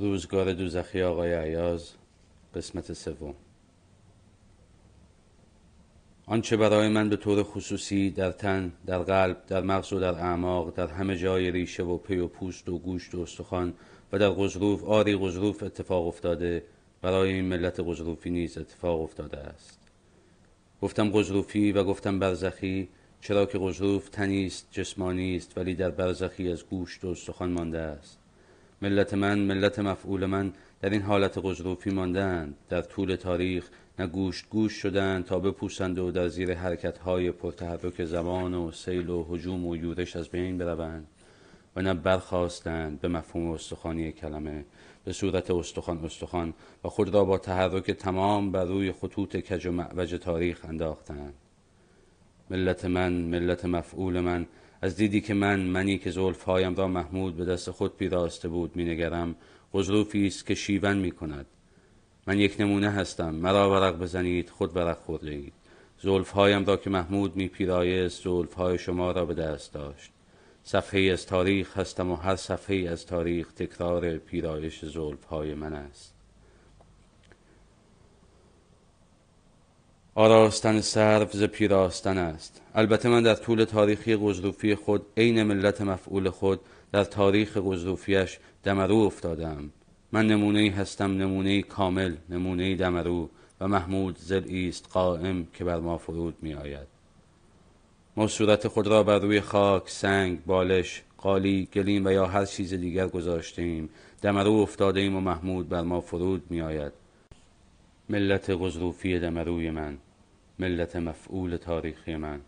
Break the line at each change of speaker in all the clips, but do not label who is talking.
روزگار دوزخی آقای عیاز قسمت سوم. آنچه برای من به طور خصوصی در تن، در قلب، در مغز و در اعماق، در همه جای ریشه و پی و پوست و گوشت و استخوان و در غضروف آری غضروف اتفاق افتاده برای این ملت غضروفی نیز اتفاق افتاده است. گفتم غضروفی و گفتم برزخی چرا که غضروف تنی است جسمانی است ولی در برزخی از گوشت و استخوان مانده است. ملت من ملت مفعول من در این حالت غضروفی ماندند. در طول تاریخ نه گوشت گوش شدند تا بپوسند و در زیر حرکتهای پرتحرک زمان و سیل و حجوم و یورش از بین بروند و نه برخواستند به مفهوم استخوانی کلمه به صورت استخوان استخوان و خود را با تحرک تمام بر روی خطوط کج و معوج تاریخ انداختند. ملت من ملت مفعول من از دیدی که من منی که زلفهایم را محمود به دست خود پیراسته بود مینگرم غضروفی است که شیون می کند من یک نمونه هستم مرا ورق بزنید خود ورق خورده اید زلفهایم را که محمود می پیرایست زلفهای شما را به دست داشت. صفحه از تاریخ هستم و هر صفحه از تاریخ تکرار پیرایش زلفهای من است. آراستن سرو ز پیراستن است. البته من در طول تاریخی غزروفی خود عین ملت مفعول خود در تاریخ غزروفیش دمرو افتادم. من نمونه هستم نمونه کامل نمونه دمرو و محمود زل است قائم که بر ما فرود می آید ما صورت خود را بر روی خاک، سنگ، بالش، قالی، گلیم و یا هر چیز دیگر گذاشتیم. دمرو افتاده ایم و محمود بر ما فرود می آید ملت غزروفی دمروی من. ملت مفعول تاریخی من.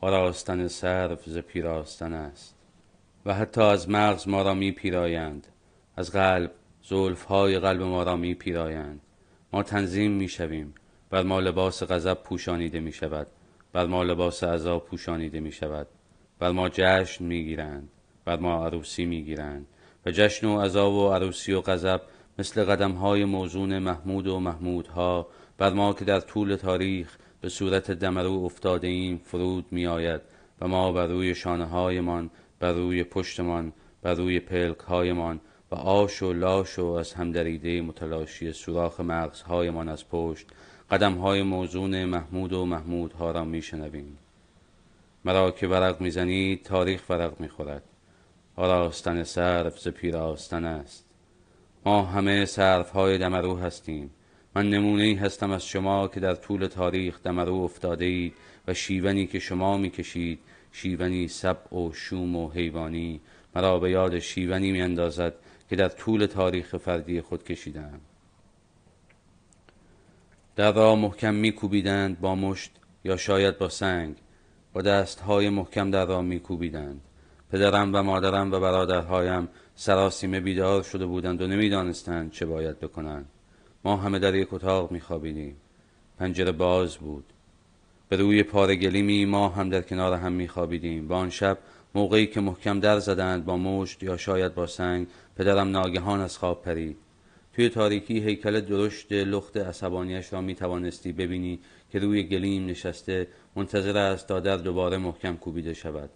آراستن سرو ز پیراستن است. و حتی از مغز ما را می پیرایند. از قلب زلف های قلب ما را می پیرایند. ما تنظیم می شویم. بر ما لباس غضب پوشانیده می شود. بر ما لباس عذاب پوشانیده می شود. بر ما جشن می گیرند. بر ما عروسی می گیرند. و جشن و عذاب و عروسی و غضب مثل قدم های موزون محمود و محمودها بر ما که در طول تاریخ به صورت دمرو افتاده ایم فرود می آید و ما بر روی شانه هایمان بر روی پشتمان بر روی پلک هایمان و آش و لاش و از هم دریده متلاشی سوراخ مغزهایمان از پشت قدم های موزون محمود و محمودها را می شنویم مرا که ورق می‌زنید تاریخ ورق می‌خورد. آراستن سرف ز پیراستن است. ما همه سرف های دمرو هستیم. من نمونه هستم از شما که در طول تاریخ دمرو افتاده اید و شیونی که شما می‌کشید شیونی سب و شوم و حیوانی. مرا به یاد شیونی می اندازد که در طول تاریخ فردی خود کشیدم در را محکم میکوبیدند با مشت یا شاید با سنگ. با دستهای محکم در را میکوبیدند. پدرم و مادرم و برادرهایم سراسیمه بیدار شده بودند و نمی‌دانستند چه باید بکنند. ما همه در یک اتاق میخوابیدیم. پنجره باز بود. به روی پارگلیمی ما هم در کنار هم میخوابیدیم. و آن شب موقعی که محکم در زدند با مشت یا شاید با سنگ پدرم ناگهان از خواب پرید. توی تاریکی هیکل درشت لخت عصبانیش را می توانستی ببینی که روی گلیم نشسته منتظر است تا در دوباره محکم کوبیده شود.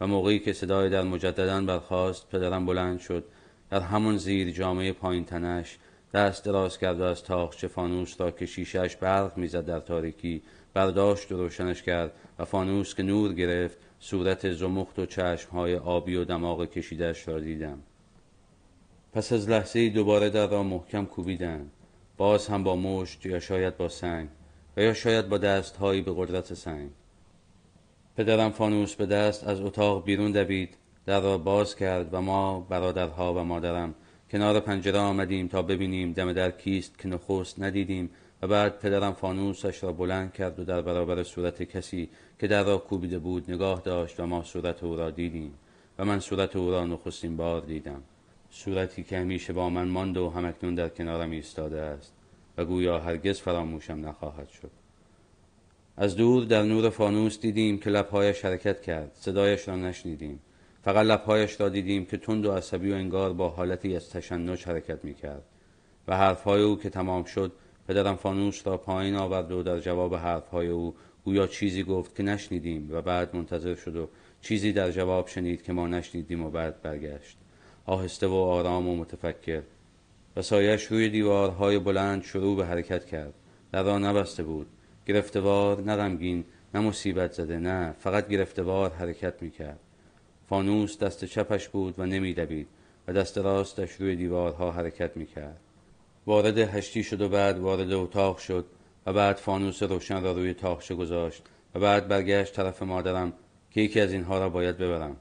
و موقعی که صدای در مجددا برخاست پدرم بلند شد. در همون زیر جامعه پایین تنش دست دراز کرد و از تاخچه فانوس را که شیشهش برق می‌زد در تاریکی برداشت و روشنش کرد و فانوس که نور گرفت صورت زمخت و چشمهای آبی و دماغ کشیدش را دیدم. پس از لحظه دوباره در را محکم کوبیدند. باز هم با مشت یا شاید با سنگ و یا شاید با دستهایی به قدرت سنگ. پدرم فانوس به دست از اتاق بیرون دوید در را باز کرد و ما برادرها و مادرم کنار پنجره آمدیم تا ببینیم دم در کیست که نخست ندیدیم و بعد پدرم فانوسش را بلند کرد و در برابر صورت کسی که در را کوبیده بود نگاه داشت و ما صورت او را دیدیم و من صورت او را نخستین بار دیدم. صورتی که همیشه با من ماند و همکنون در کنارم ایستاده است و گویا هرگز فراموشم نخواهد شد. از دور در نور فانوس دیدیم که لبهایش حرکت کرد صدایش را نشنیدیم. فقط لبهایش را دیدیم که تند و عصبی و انگار با حالتی از تشنج حرکت می کرد و حرفهای او که تمام شد پدرم فانوس را پایین آورد و در جواب حرفهای او گویا چیزی گفت که نشنیدیم و بعد منتظر شد و چیزی در جواب شنید که ما نشنیدیم و بعد برگشت. آهسته و آرام و متفکر. و سایش روی دیوارهای بلند شروع به حرکت کرد. در را نبسته بود. گرفتوار نه غمگین نه مصیبت زده نه فقط گرفتوار حرکت می‌کرد. فانوس دست چپش بود و نمیدوید و دست راستش روی دیوارها حرکت می‌کرد. وارد هشتی شد و بعد وارد اتاق شد و بعد فانوس روشن را روی تاخچه گذاشت و بعد برگشت طرف مادرم که یکی از اینها را باید ببرم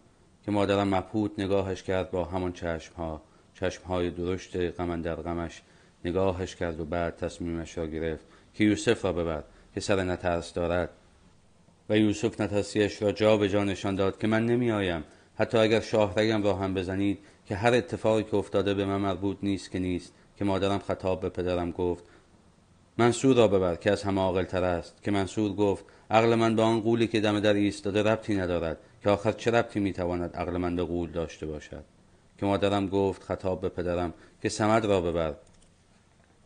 که مادرم مبهوت نگاهش کرد با همان چشمها. چشمهای درشت غمن در غمش نگاهش کرد و بعد تصمیمش را گرفت که یوسف را ببر که سر نترس دارد. و یوسف نترسیش را جا به جا نشان داد که من نمی آیم حتی اگر شاهرگم را هم بزنید که هر اتفاقی که افتاده به من مربوط نیست که نیست. که مادرم خطاب به پدرم گفت منصور را ببر که از همه عاقل تر است. که منصور گفت عقل من به آن قولی که دم در ایستاده ربطی ندارد. که آخر چه ربطی می‌تواند عقل من به قول داشته باشد؟ که مادرم گفت خطاب به پدرم که سمد را ببر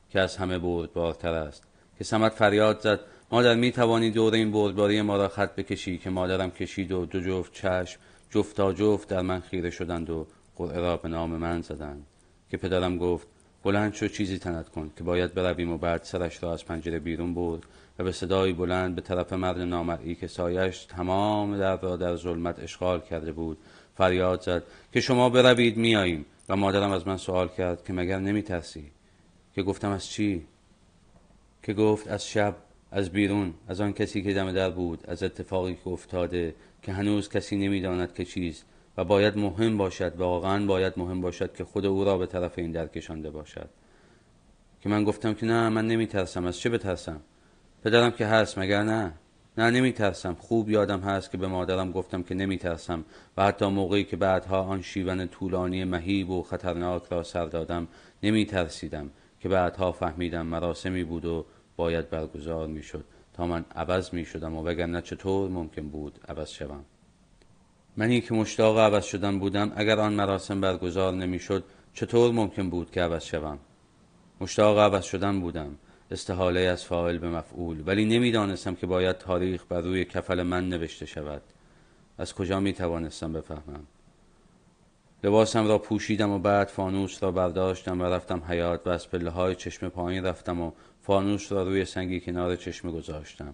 که از همه بردبارتر است. که سمد فریاد زد مادر می توانی دور این بردباری ما را خط بکشی که مادرم کشید و دو جفت چشم جفتا جفت در من خیره شدند و قرعه را به نام من زدند. که پدرم گفت بلند شو چیزی تنت کن که باید برویم و بعد سرش را از پنجره بیرون برد و به صدایی بلند به طرف مرد نامرئی که سایش تمام در را در ظلمت اشغال کرده بود فریاد زد که شما بروید میاییم و مادرم از من سوال کرد که مگر نمی ترسی؟ که گفتم از چی؟ که گفت از شب از بیرون از آن کسی که دم در بود از اتفاقی که افتاده که هنوز کسی نمی‌داند که چیست و باید مهم باشد واقعا باید مهم باشد که خود او را به طرف این در کشانده باشد. که من گفتم که نه من نمی ترسم از چه بترسم؟ پدرم که هست مگر نه؟ نه نمی ترسم خوب یادم هست که به مادرم گفتم که نمی ترسم و حتی موقعی که بعدها آن شیون طولانی مهیب و خطرناک را سر دادم نمی ترسیدم که بعدها فهمیدم مراسمی بود و باید برگزار می شد تا من عوض می شدم و وگرنه چطور ممکن بود عوض شوم. منی که مشتاق عوض شدن بودم اگر آن مراسم برگزار نمی شد چطور ممکن بود که عوض شوم؟ مشتاق عوض شدن بودم. استحاله از فاعل به مفعول. ولی نمی‌دانستم که باید تاریخ بر روی کفل من نوشته شود. از کجا می توانستم بفهمم؟ لباسم را پوشیدم و بعد فانوس را برداشتم و رفتم حیات و از پله های چشم پایین رفتم و فانوس را روی سنگی کنار چشمه گذاشتم.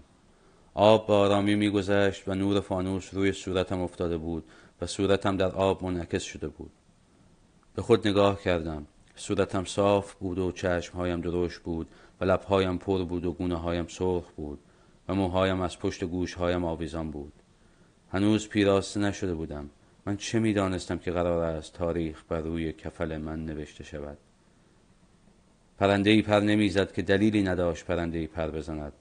آب با آرامی میگذشت و نور فانوس روی صورتم افتاده بود و صورتم در آب منعکس شده بود. به خود نگاه کردم. صورتم صاف بود و چشمهایم درشت بود و لبهایم پر بود و گونه هایم سرخ بود و موهایم از پشت گوشهایم آویزان بود. هنوز پیراسته نشده بودم. من چه می‌دانستم که قرار است تاریخ بر روی کفل من نوشته شود؟ پرنده ای پر نمی‌زد که دلیلی نداشت پرنده ای پر بزند.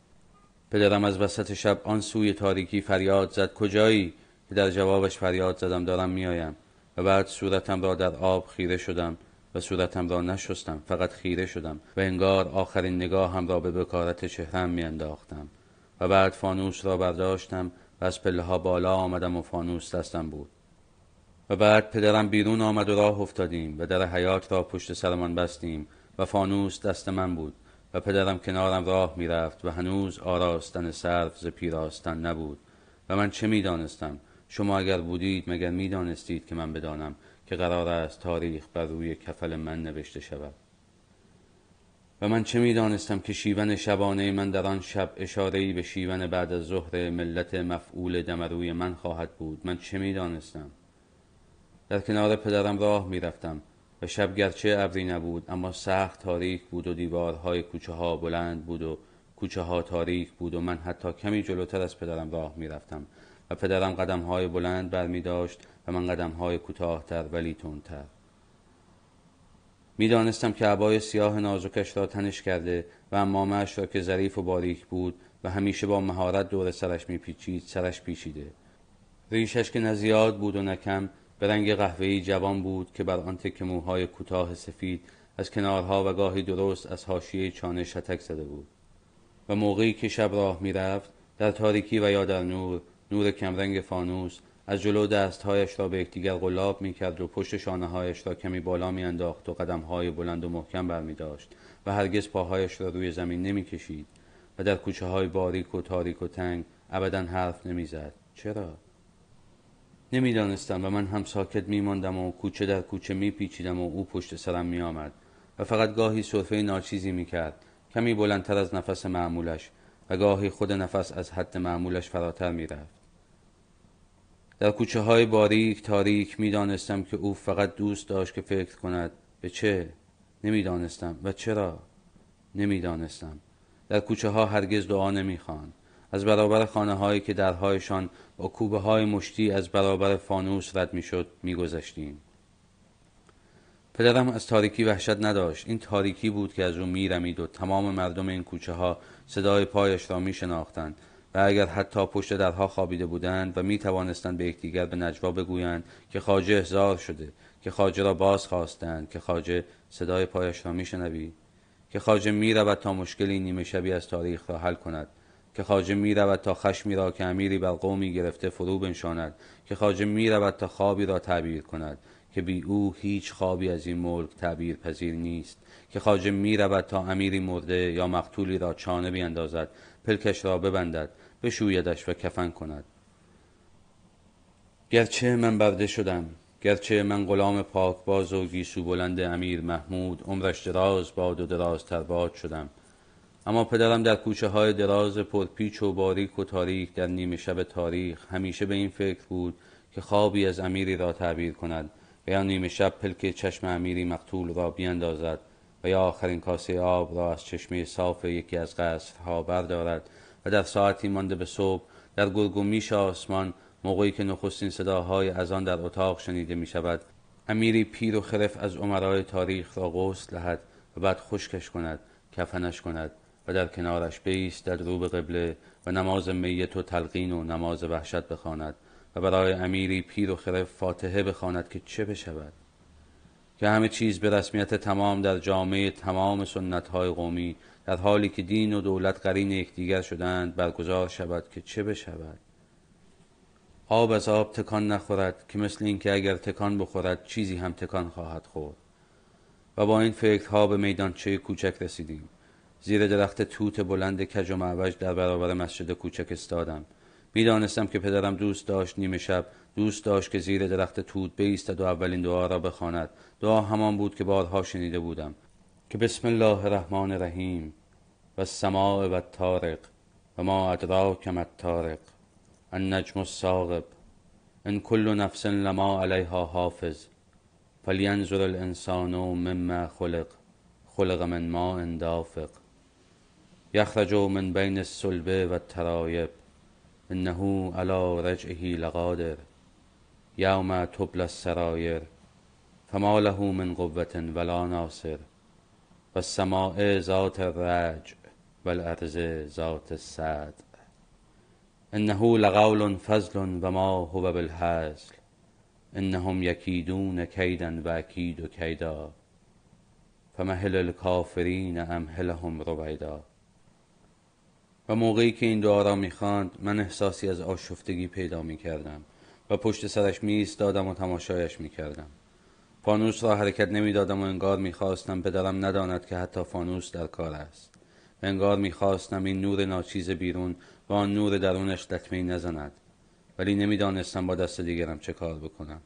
پدرم از وسط شب آن سوی تاریکی فریاد زد. کجایی؟ که در جوابش فریاد زدم. دارم میآیم. و بعد صورتم را در آب خیره شدم و صورتم را نشستم. فقط خیره شدم و انگار آخرین نگاهم را به بکارت چهرم میانداختم. و بعد فانوس را برداشتم و از پله ها بالا آمدم و فانوس دستم بود. و بعد پدرم بیرون آمد و راه افتادیم و در حیات را پشت سرمان بستیم و فانوس دست من بود و پدرم کنارم راه می‌رفت و هنوز آراستن صرف ز پیراستن نبود و من چه می‌دانستم؟ شما اگر بودید مگر می‌دانستید که من بدانم که قرار است تاریخ بر روی کفل من نوشته شود؟ و من چه می‌دانستم که شیون شبانه من در آن شب اشارهای به شیون بعد از ظهر ملت مفعول دمروی من خواهد بود؟ من چه می‌دانستم؟ در کنار پدرم راه می‌رفتم و شب گرچه ابری نبود اما سخت تاریک بود و دیوارهای کوچه ها بلند بود و کوچه ها تاریک بود و من حتی کمی جلوتر از پدرم راه می‌رفتم و پدرم قدم های بلند بر می داشت و من قدم های کوتاهتر ولی تندتر. می‌دانستم که عبای سیاه نازکش را تنش کرده و امامش را که ظریف و باریک بود و همیشه با مهارت دور سرش میپیچید سرش پیچیده. ریشش که نزیاد بود و نکم به رنگ قهوه‌ای جوان بود که بر آن تکه موهای کوتاه سفید از کنارها و گاهی درست از حاشیه چانه شتک زده بود و موقعی که شب راه می‌رفت در تاریکی و یا در نور نور کمرنگ فانوس از جلو دستهایش را به یکدیگر قلاب می کرد و پشت شانه هایش را کمی بالا می انداخت و قدم های بلند و محکم بر می داشت و هرگز پاهایش را روی زمین نمی کشید و در کوچه های باریک و تاریک و تنگ ابدا حرف نمی زد. چرا؟ نمی‌دانستم و من هم ساکت می ماندم و کوچه در کوچه می پیچیدم و او پشت سرم می آمد و فقط گاهی صرفه ناچیزی می کرد کمی بلندتر از نفس معمولش و گاهی خود نفس از حد معمولش فراتر می رفت. در کوچه های باریک تاریک می دانستم که او فقط دوست داشت که فکر کند به چه؟ نمی‌دانستم و چرا؟ نمی‌دانستم در کوچه ها هرگز دعا نمی خواند. از برابر خانه هایی که درهایشان با کوبه های مشتی از برابر فانوس رد می شد می گذشتیم. پدرم از تاریکی وحشت نداشت این تاریکی بود که از او میرمید و تمام مردم این کوچه ها صدای پایش را می شناختند و اگر حتی پشت درها خوابیده بودند و می توانستند به یکدیگر به نجوا بگویند که خاجه احضار شده که خاجه را باز خواستند که خاجه صدای پایش را میشنوی که خاجه می رود تا مشکلی نیمه شبی از تاریخ را حل کند که خاجه می رود تا خشمی را که امیری بر قومی گرفته فرو بنشاند که خاجه می رود تا خوابی را تعبیر کند که بی او هیچ خوابی از این ملک تعبیر پذیر نیست. که خاجه می رود تا امیری مرده یا مقتولی را چانه بیندازد پلکش را ببندد بشویدش و کفن کند. گرچه من برده شدم گرچه من غلام باز و گیسو بلند امیر محمود عمرش دراز باد و درازتر باد شدم. اما پدرم در کوچه های دراز پرپیچ و باریک و تاریک در نیمه شب تاریخ همیشه به این فکر بود که خوابی از امیری را تعبیر کند و یا نیمه شب پلک چشم امیری مقتول را بیاندازد و یا آخرین کاسه آب را از چشمه صاف یکی از قصرها بردارد و در ساعتی مانده به صبح در گرگومیش آسمان موقعی که نخستین صداهای از آن در اتاق شنیده می شود امیری پیر و خرف از عمرای تاریخ را غسل دهد و بعد خشکش کند کفنش کند. و در کنارش در رو به قبله و نماز میت و تلقین و نماز وحشت بخواند و برای امیری پیر و خرف فاتحه بخواند که چه بشود. که همه چیز به رسمیت تمام در جامعه تمام سنت های قومی در حالی که دین و دولت قرین یکدیگر شدند برگزار شود که چه بشود. آب از آب تکان نخورد که مثل اینکه اگر تکان بخورد چیزی هم تکان خواهد خورد. و با این فکرها به میدانچه کوچک رسیدیم. زیر درخت توت بلند کج و معوج در برابر مسجد کوچک استادم. می‌دانستم که پدرم دوست داشت نیمه شب دوست داشت که زیر درخت توت بیستد و اولین دعا را بخواند. دعا همان بود که بارها شنیده بودم که بسم الله الرحمن الرحیم و السماع و الطارق و ما ادراک ما الطارق النجم الساقب ان کل نفس لما علیها حافظ فلینظر الانسان مما خلق خلق من ماء دافق. یخرج من بین الصلب و الترایب انه علی رجعه لقادر یوم تبل السرایر فما له من قوة ولا ناصر و السماء ذات الرجع و ذات الصدع انه لقول فضل و ما هو بالهزل انهم یکیدون کیدا و اکید کیدا فمهل الکافرین امهلهم رویدا و موقعی که این دعا را می‌خواند من احساسی از آشفتگی پیدا می‌کردم و پشت سرش می ایستادم و تماشایش می‌کردم. فانوس را حرکت نمی‌دادم و انگار می‌خواستم پدرم نداند که حتی فانوس در کار است. و انگار می‌خواستم این نور ناچیز بیرون و آن نور درونش لطمه نزند. ولی نمی‌دانستم با دست دیگرم چه کار بکنم.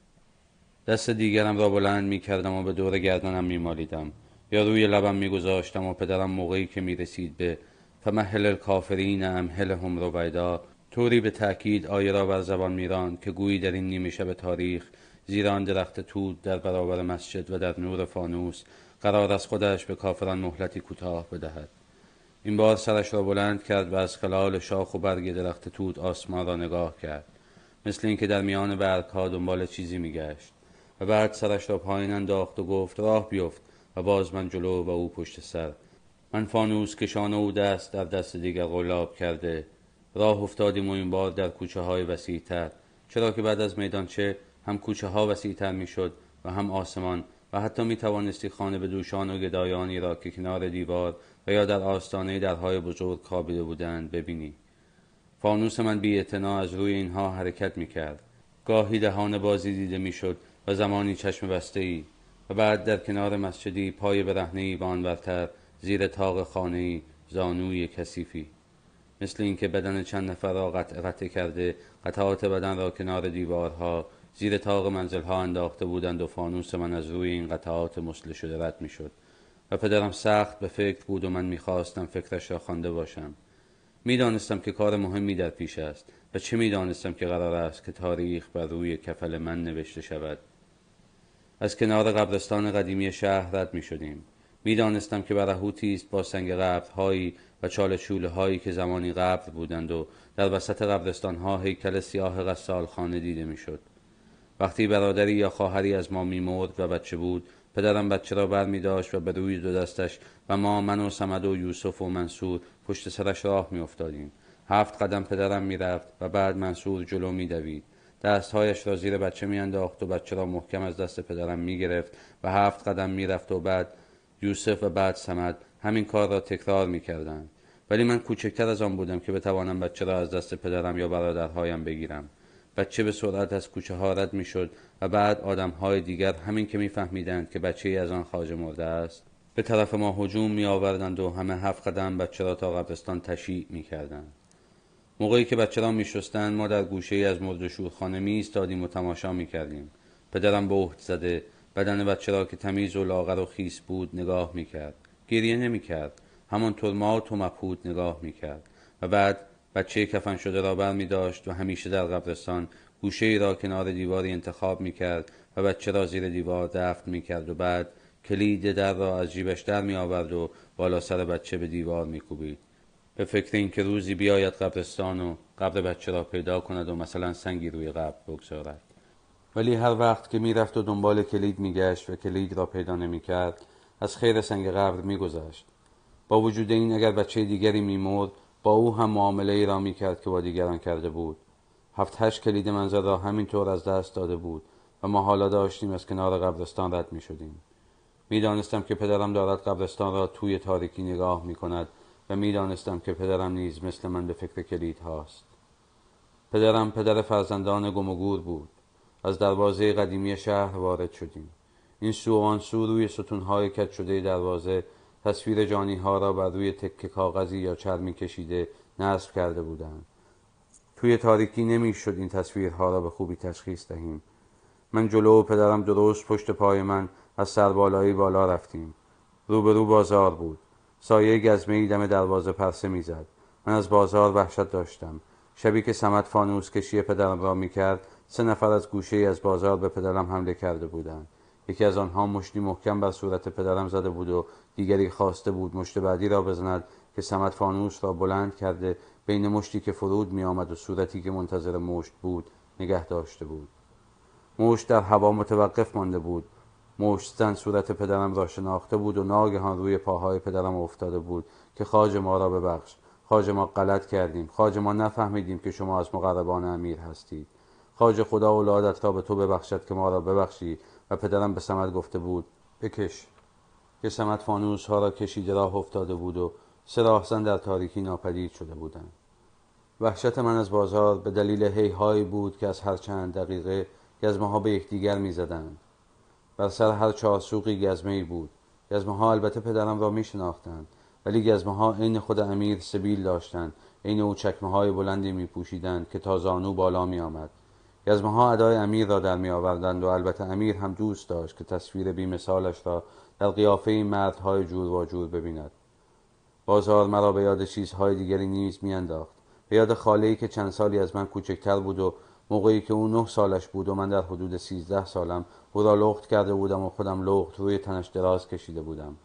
دست دیگرم را بلند می کردم و به دور گردنم می مالیدم یا روی لبم می گذاشتم و پدرم موقعی که می رسید به فمهل الکافرین امهلهم رویدا طوری به تأکید آیه را بر زبان میراند که گویی در این نیمه شب تاریخ زیر آن درخت توت در برابر مسجد و در نور فانوس قرار از خودش به کافران مهلتی کوتاه بدهد. این بار سرش را بلند کرد و از خلال شاخ و برگ درخت توت آسمان را نگاه کرد. مثل اینکه در میان برگها دنبال چیزی میگشت. و بعد سرش را پایین انداخت و گفت راه بیفت. و باز من جلو و او پشت سر. من فانوس کشان او دست در دست دیگر غلاب کرده. راه افتادیم و این بار در کوچه های وسیعتر. چرا که بعد از میدانچه هم کوچه ها وسیعتر می‌شد و هم آسمان و حتی می توانستی خانه به دوشان و گدایانی را که کنار دیوار و یا در آستانه درهای بزرگ خوابیده بودند ببینی. فانوس من بی از روی اینها حرکت می کرد گاهی دهان بازی دیده می شد و زمانی چشم بسته ای و بعد در کنار مسجدی پای برهنه ای زیر تاق خانه زانوی کثیفی. مثل اینکه بدن چند نفر را قطع قطع کرده قطعات بدن را کنار دیوارها زیر تاق منزلها انداخته بودند و فانوس من از روی این قطعات مسله شده رد می‌شد. و پدرم سخت به فکر بود و من می‌خواستم فکرش را خوانده باشم. می‌دانستم که کار مهمی در پیش است و چه می‌دانستم که قرار است که تاریخ بر روی کفل من نوشته شود. از کنار قبرستان قدیمی شهر رد می شدیم می‌دانستم که برهوتی است با سنگ قبرهایی و چال هایی که زمانی قبر بودند و در وسط قبرستان ها هیکل سیاه غسال خانه دیده می‌شد. وقتی برادری یا خواهری از ما میمرد و بچه بود پدرم بچه را بر می داشت و به روی دو دستش و ما من و سمد و یوسف و منصور پشت سرش راه می افتادیم. هفت قدم پدرم می رفت و بعد منصور جلو می دوید. دستهایش را زیر بچه می انداخت و بچه را محکم از دست پدرم می گرفت و هفت قدم می رفت و بعد یوسف و بعد سمد همین کار را تکرار می کردند. ولی من کوچکتر از آن بودم که بتوانم بچه را از دست پدرم یا برادرهایم بگیرم بچه به سرعت از کوچه ها رد می شد و بعد آدم های دیگر همین که میفهمیدند که بچه ای از آن خواجه مرده است به طرف ما هجوم می آوردند و همه هفت قدم بچه را تا قبرستان تشییع می کردند. موقعی که بچه را می شستند ما در گوشه ای از مرد شورخانه می ایستادیم و تماشا می کردیم. پدرم به زده بدن بچه را که تمیز و لاغر و خیس بود نگاه می کرد. گریه نمی کرد. همانطور مات و مبهوت نگاه می کرد. و بعد بچه کفن شده را بر می داشت و همیشه در قبرستان گوشه ای را کنار دیواری انتخاب می کرد و بچه را زیر دیوار دفن می کرد و بعد کلید در را از جیبش در می آورد و بالا سر بچه به دیوار می کوبید. به فکر اینکه روزی بیاید قبرستان و قبر بچه را پیدا کند و مثلا سنگی روی قبر بگذارد ولی هر وقت که می‌رفت و دنبال کلید میگشت و کلید را پیدا نمی‌کرد از خیر سنگ قبر میگذشت با وجود این اگر بچه دیگری میمرد با او هم معامله ای را می‌کرد که با دیگران کرده بود هفت هشت کلید منزل را همینطور از دست داده بود و ما حالا داشتیم از کنار قبرستان رد می شدیم. می دانستم که پدرم دارد قبرستان را توی تاریکی نگاه می کند و می دانستم که پدرم نیز مثل من به فکر کلید هاست. پدرم پدر فرزندان گم و گور بود. از دروازه قدیمی شهر وارد شدیم. این سو و آن سو روی ستونهای کت شده دروازه تصویر جانی ها را بر روی تکه کاغذی یا چرمی کشیده نصب کرده بودند. توی تاریکی نمی‌شد این تصویرها را به خوبی تشخیص دهیم. من جلو و پدرم درست پشت پای من از سربالایی بالا رفتیم. روبرو بازار بود. سایه گزمه دم دروازه پرسه می‌زد. من از بازار وحشت داشتم. شبی که سمت فانوس کشی پدرم را می‌کرد سه نفر از گوشه از بازار به پدرم حمله کرده بودند. یکی از آنها مشتی محکم بر صورت پدرم زده بود و دیگری خواسته بود مشت بعدی را بزند که سمت فانوس را بلند کرده بین مشتی که فرود می آمد و صورتی که منتظر مشت بود نگه داشته بود. مشت در هوا متوقف مانده بود. مشت زن صورت پدرم را شناخته بود و ناگهان روی پاهای پدرم افتاده بود که خاج ما را ببخش. خاج ما غلط کردیم. خاج ما نفهمیدیم که شما از مقربان امیر هستید. خاج خدا اولادت را به تو ببخشد که ما را ببخشی. و پدرم به سمت گفته بود بکش. که سمت فانوس ها را کشیده راه افتاده بود و سه در تاریکی ناپدید شده بودند. وحشت من از بازار به دلیل هیهایی بود که از هر چند دقیقه گزمه ها به یکدیگر می‌زدند. بر سر هر چهارسوقی گزمه ای بود. گزمه ها البته پدرم را می شناختند ولی گزمه ها عین خود امیر سبیل داشتند. عین او چکمه های بلندی می پوشیدند که تا زانو بالا می آمد گزمه ها ادای امیر را در می آوردند و البته امیر هم دوست داشت که تصویر بی مثالش را در قیافه این مردهای جور و جور ببیند. بازار مرا به یاد چیزهای دیگری نیز میانداخت. به یاد خاله که چند سالی از من کوچکتر بود و موقعی که او نه سالش بود و من در حدود سیزده سالم او را لخت کرده بودم و خودم لخت روی تنش دراز کشیده بودم.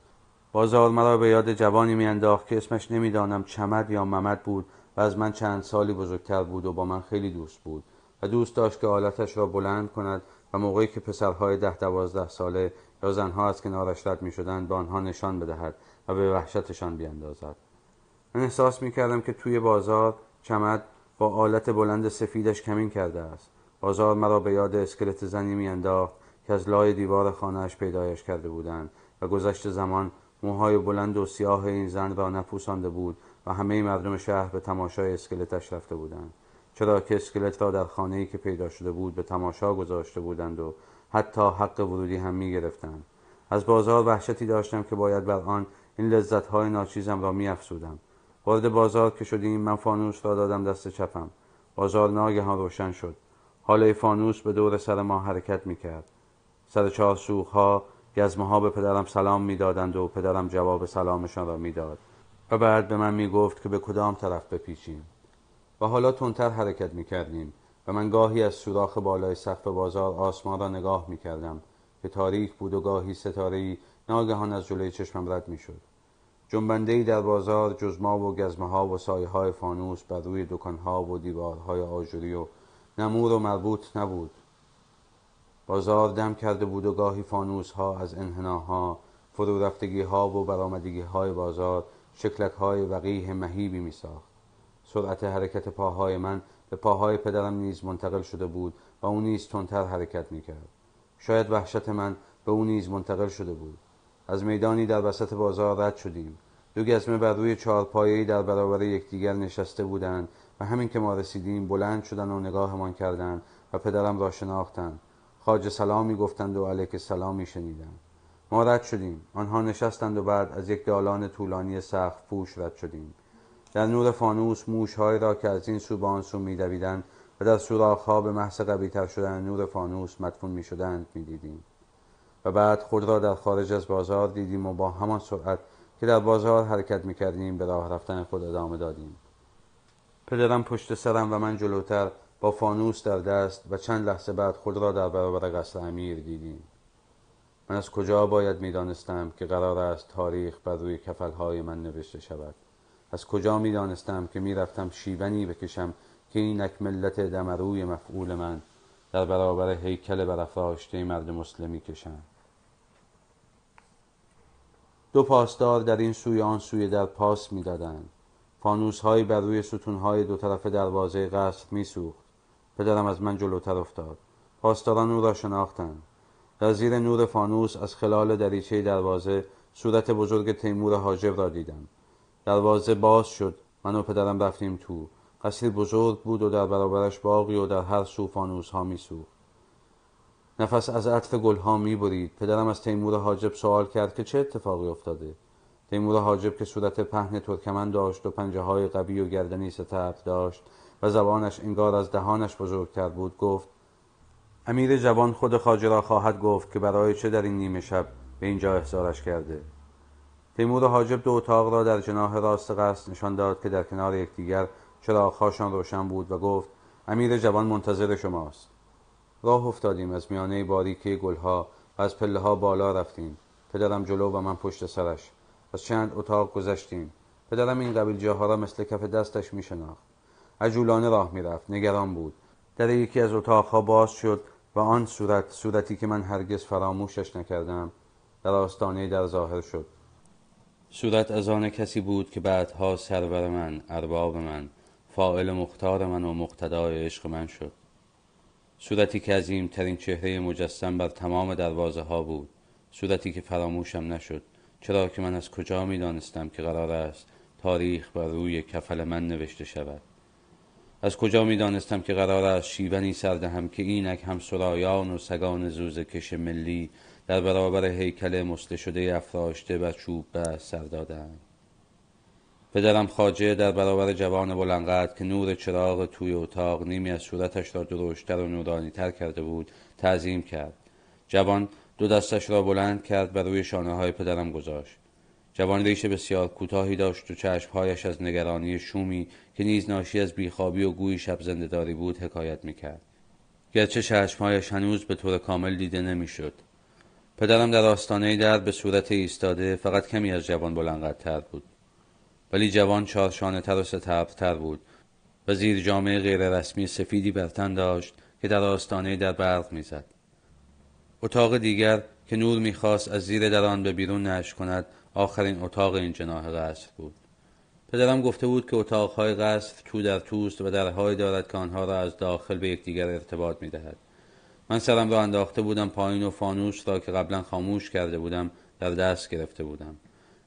بازار مرا به یاد جوانی میانداخت که اسمش نمی‌دانم چمد یا ممد بود و از من چند سالی بزرگتر بود و با من خیلی دوست بود. و دوست داشت که آلتش را بلند کند و موقعی که پسرهای ده دوازده ساله یا زنها از کنارش رد می به آنها نشان بدهد و به وحشتشان بیاندازد من احساس می کردم که توی بازار چمد با آلت بلند سفیدش کمین کرده است. بازار مرا به یاد اسکلت زنی میانداخت که از لای دیوار خانهاش پیدایش کرده بودند و گذشت زمان موهای بلند و سیاه این زن را نپوسانده بود و همه مردم شهر به تماشای اسکلتش رفته بودند. چرا که اسکلت را در خانه ای که پیدا شده بود به تماشا گذاشته بودند و حتی حق ورودی هم می گرفتند. از بازار وحشتی داشتم که باید بر آن این لذت های ناچیزم را می افسودم. وارد بازار که شدیم من فانوس را دادم دست چپم. بازار ناگهان روشن شد. حاله فانوس به دور سر ما حرکت می کرد سر چهار ها گزمه ها به پدرم سلام می‌دادند و پدرم جواب سلامشان را می‌داد. و بعد به من می‌گفت که به کدام طرف بپیچیم. و حالا تندتر حرکت می‌کردیم و من گاهی از سوراخ بالای سقف بازار آسمان را نگاه می‌کردم که تاریک بود و گاهی ستاره ناگهان از جلوی چشمم رد می‌شد. جنبنده در بازار جز ما و گزمه ها و سایه های فانوس بر روی دکان ها و دیوارهای آجوری و نمور و مربوط نبود. بازار دم کرده بود و گاهی فانوس ها از انحناها فرو رفتگی ها و برآمدگی های بازار شکلک های وقیه مهیبی می ساخت سرعت حرکت پاهای من به پاهای پدرم نیز منتقل شده بود و او نیز تندتر حرکت می کرد شاید وحشت من به او نیز منتقل شده بود. از میدانی در وسط بازار رد شدیم. دو گزمه بر روی چهارپایهای در برابر یکدیگر نشسته بودند و همین که ما رسیدیم بلند شدن و نگاهمان کردند و پدرم را شناختند. خاج سلامی گفتند و علیک سلامی شنیدند ما رد شدیم. آنها نشستند و بعد از یک دالان طولانی سخت پوش رد شدیم. در نور فانوس موشهایی را که از این سو به آن سو میدویدند و در سوراخها به محض قویتر شدن نور فانوس مدفون می‌شدند می‌دیدیم. و بعد خود را در خارج از بازار دیدیم و با همان سرعت که در بازار حرکت می‌کردیم به راه رفتن خود ادامه دادیم. پدرم پشت سرم و من جلوتر با فانوس در دست و چند لحظه بعد خود را در برابر قصر امیر دیدیم. من از کجا باید می‌دانستم که قرار است تاریخ بر روی کفلهای من نوشته شود؟ از کجا می‌دانستم که می‌رفتم شیونی بکشم که اینک ملت دمروی مفعول من در برابر هیکل برافراشته مرد مسلمی کشند دو پاسدار در این سوی آن سوی در پاس می‌دادند. فانوسهایی بر روی ستونهای دو طرف دروازه قصر میسوخت. پدرم از من جلوتر افتاد. پاسداران او را شناختند. در زیر نور فانوس از خلال دریچه دروازه صورت بزرگ تیمور حاجب را دیدم. دروازه باز شد. من و پدرم رفتیم تو. قصری بزرگ بود و در برابرش باقی و در هر سو فانوس ها میسوخت. نفس از عطر گلها می برید پدرم از تیمور حاجب سوال کرد که چه اتفاقی افتاده؟ تیمور حاجب که صورت پهن ترکمن داشت و پنجه های قوی و گردنی ستبر داشت و زبانش انگار از دهانش بزرگتر بود گفت امیر جوان خود خاجه را خواهد گفت که برای چه در این نیمه شب به اینجا احضارش کرده؟ تیمور حاجب دو اتاق را در جناح راست قصد نشان داد که در کنار یکدیگر چراغهاشان روشن بود و گفت امیر جوان منتظر شماست. راه افتادیم. از میانه باریکه گلها و از پله ها بالا رفتیم. پدرم جلو و من پشت سرش. از چند اتاق گذشتیم. پدرم این قبیل جاها را مثل کف دستش می شناخت عجولانه راه می‌رفت. نگران بود. در یکی از اتاقها باز شد و آن صورت صورتی که من هرگز فراموشش نکردم در آستانه در ظاهر شد. صورت از آن کسی بود که بعدها سرور من ارباب من فائل مختار من و مقتدای عشق من شد. صورتی که عظیم ترین چهره مجسم بر تمام دروازه ها بود. صورتی که فراموشم نشد. چرا که من از کجا می دانستم که قرار است تاریخ بر روی کفل من نوشته شود؟ از کجا می دانستم که قرار است شیونی سردهم که اینک هم سرایان و سگان زوز کش ملی در برابر هیکل مسله شده افراشته و چوب به سر پدرم خاجه در برابر جوان بلنقد که نور چراغ توی اتاق نیمی از صورتش را درشتر و نورانیتر کرده بود تعظیم کرد. جوان دو دستش را بلند کرد بر روی شانه های پدرم گذاشت. جوان ریش بسیار کوتاهی داشت و چشمهایش از نگرانی شومی که نیز ناشی از بیخوابی و گویی شب زندهداری بود حکایت می‌کرد. گرچه چشمهایش هنوز به طور کامل دیده نمی‌شد. پدرم در آستانه در به صورت ایستاده فقط کمی از جوان بلندتر بود. ولی جوان چارشانه تر و ستبرتر بود و زیر جامعه غیر رسمی سفیدی بر تن داشت که در آستانه در برق می‌زد. اتاق دیگر که نور می‌خواست از زیر در آن به بیرون نش کند آخرین اتاق این جناح قصر بود. پدرم گفته بود که اتاقهای قصر تو در توست و درهایی دارد که آنها را از داخل به یکدیگر ارتباط می‌دهد. من سرم را انداخته بودم پایین و فانوس را که قبلا خاموش کرده بودم در دست گرفته بودم.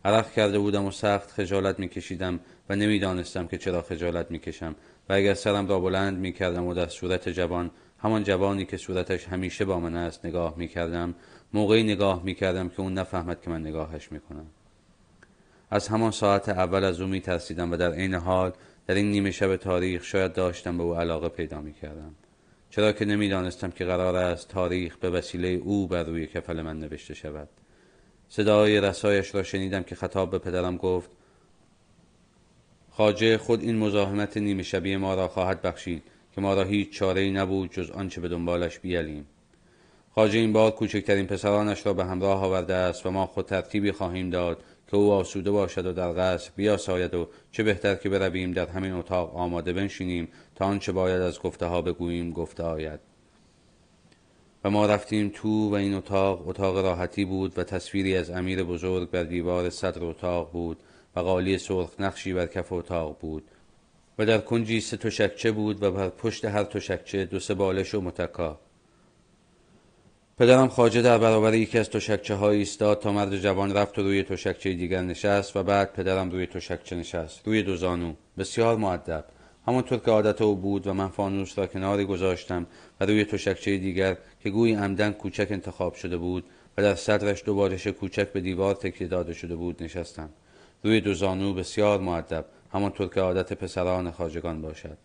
عرق کرده بودم و سخت خجالت میکشیدم و نمی‌دانستم که چرا خجالت می‌کشم و اگر سرم را بلند می‌کردم و در صورت جوان همان جوانی که صورتش همیشه با من است نگاه می‌کردم موقعی نگاه می‌کردم که اون نفهمد که من نگاهش می‌کنم. از همان ساعت اول از او میترسیدم و در عین حال در این نیمه شب تاریخ شاید داشتم به او علاقه پیدا می‌کردم. چرا که نمی‌دانستم که قرار است تاریخ به وسیله او بر روی کفل من نوشته شود. صدای رسایش را شنیدم که خطاب به پدرم گفت خاجه خود این مزاحمت نیمه شبیه ما را خواهد بخشید که ما را هیچ چاره ای نبود جز آنچه به دنبالش بیالیم خاجه این بار کوچکترین پسرانش را به همراه آورده است و ما خود ترتیبی خواهیم داد که او آسوده باشد و در قصر بیاساید و چه بهتر که برویم در همین اتاق آماده بنشینیم تا آنچه باید از گفته ها بگوییم گفته آید. و ما رفتیم تو و این اتاق اتاق راحتی بود و تصویری از امیر بزرگ بر دیوار صدر اتاق بود و قالی سرخ نقشی بر کف اتاق بود و در کنجی سه تشکچه بود و بر پشت هر تشکچه دو سه بالش و متکا. پدرم خاجه در برابر یکی از تشکچه های ایستاد تا مرد جوان رفت و روی تشکچه دیگر نشست و بعد پدرم روی تشکچه نشست روی دو زانو. بسیار معدب همانطور که عادت او بود و من فانوس را کناری گذاشتم و روی تشکچه دیگر که گویی عمدن کوچک انتخاب شده بود و در صدرش دو بارش کوچک به دیوار تکیه داده شده بود نشستم. روی دو زانو بسیار معدب همانطور که عادت پسران خاجگان باشد.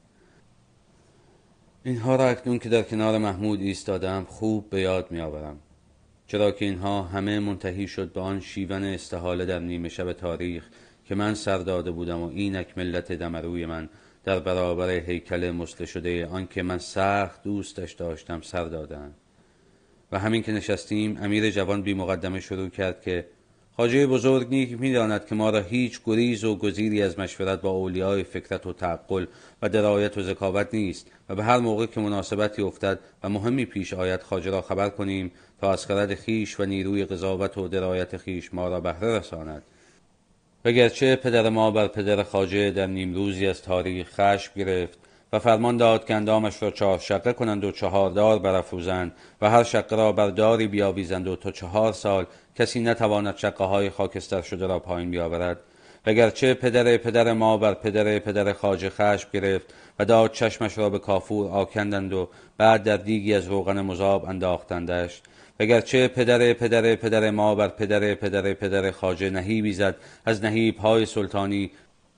اینها را اکنون که در کنار محمود ایستادم خوب به یاد میآورم. چرا که اینها همه منتهی شد به آن شیون استحاله در نیمه شب تاریخ که من سر داده بودم و اینک ملت دمروی من در برابر هیکل مسله شده آن که من سخت دوستش داشتم سر دادن. و همین که نشستیم امیر جوان بی مقدمه شروع کرد که خاجه بزرگ نیک می‌داند که ما را هیچ گریز و گزیری از مشورت با اولیای فکرت و تعقل و درایت و ذکاوت نیست و به هر موقع که مناسبتی افتد و مهمی پیش آید خاجه را خبر کنیم تا از خرد خیش و نیروی قضاوت و درایت خیش ما را بهره رساند. و گرچه پدر ما بر پدر خاجه در نیمروزی از تاریخ خشم گرفت و فرمان داد که اندامش را چهار شقه کنند و چهار دار برافروزند و هر شقه را بر داری بیاویزند و تا چهار سال کسی نتواند شقه های خاکستر شده را پایین بیاورد. و گرچه پدر پدر ما بر پدر پدر خاجه خشم گرفت و داد چشمش را به کافور آکندند و بعد در دیگی از روغن مذاب انداختندش. و گرچه پدر پدر پدر ما بر پدر پدر پدر خاجه نهیبی زد از نهیب های سلطانی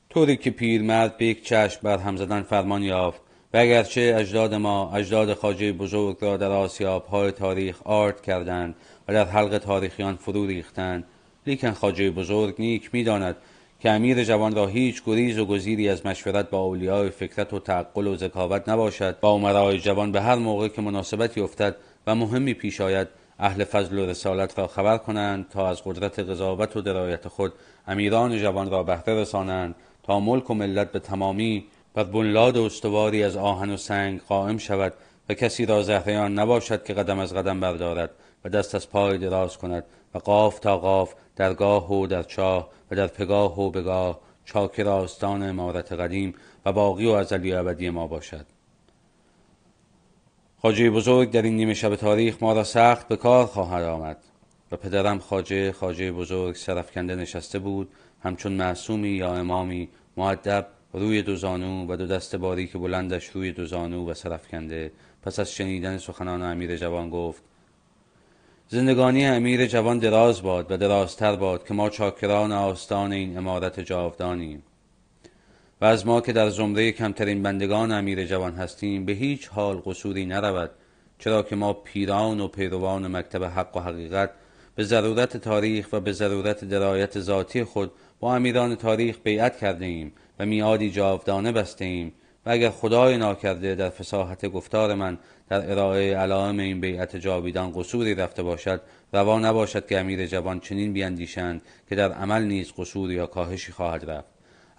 طوری که پیرمرد به یک چشم بر هم زدن فرمان یافت. و اگرچه اجداد ما اجداد خاجه بزرگ را در آسیاب های تاریخ آرد کردند و در حلق تاریخیان فرو ریختند لیکن خاجه بزرگ نیک می‌داند که امیر جوان را هیچ گریز و گزیری از مشورت با اولیای فکرت و تعقل و ذکاوت نباشد. با عمرای جوان به هر موقع که مناسبتی افتد و مهمی پیش آید اهل فضل و رسالت را خبر کنند تا از قدرت قضاوت و درایت خود امیران جوان را بهره رسانند تا ملک و ملت به تمامی بر بنیاد استواری از آهن و سنگ قائم شود و کسی را زهریان نباشد که قدم از قدم بردارد و دست از پای دراز کند و قاف تا قاف در گاه و در چاه و در پگاه و بگاه چاکر آستان امارت قدیم و باقی و ازلی ابدی ما باشد. خاجه بزرگ در این نیمه شب تاریخ ما را سخت به کار خواهد آمد و پدرم خاجه خاجه بزرگ سرفکنده نشسته بود همچون معصومی یا امامی معدب روی دو زانو و دو دست باریک بلندش روی دو زانو و سرفکنده پس از شنیدن سخنان امیر جوان گفت زندگانی امیر جوان دراز باد و درازتر باد که ما چاکران آستان این امارت جاودانیم. و از ما که در زمره کمترین بندگان امیر جوان هستیم به هیچ حال قصوری نرود چرا که ما پیران و پیروان مکتب حق و حقیقت به ضرورت تاریخ و به ضرورت درایت ذاتی خود با امیران تاریخ بیعت کرده ایم و میادی جاودانه بسته ایم و اگر خدای ناکرده در فساحت گفتار من در ارائه علائم این بیعت جاویدان قصوری رفته باشد روا نباشد که امیر جوان چنین بیندیشند که در عمل نیز قصوری یا کاهشی خواهد رفت.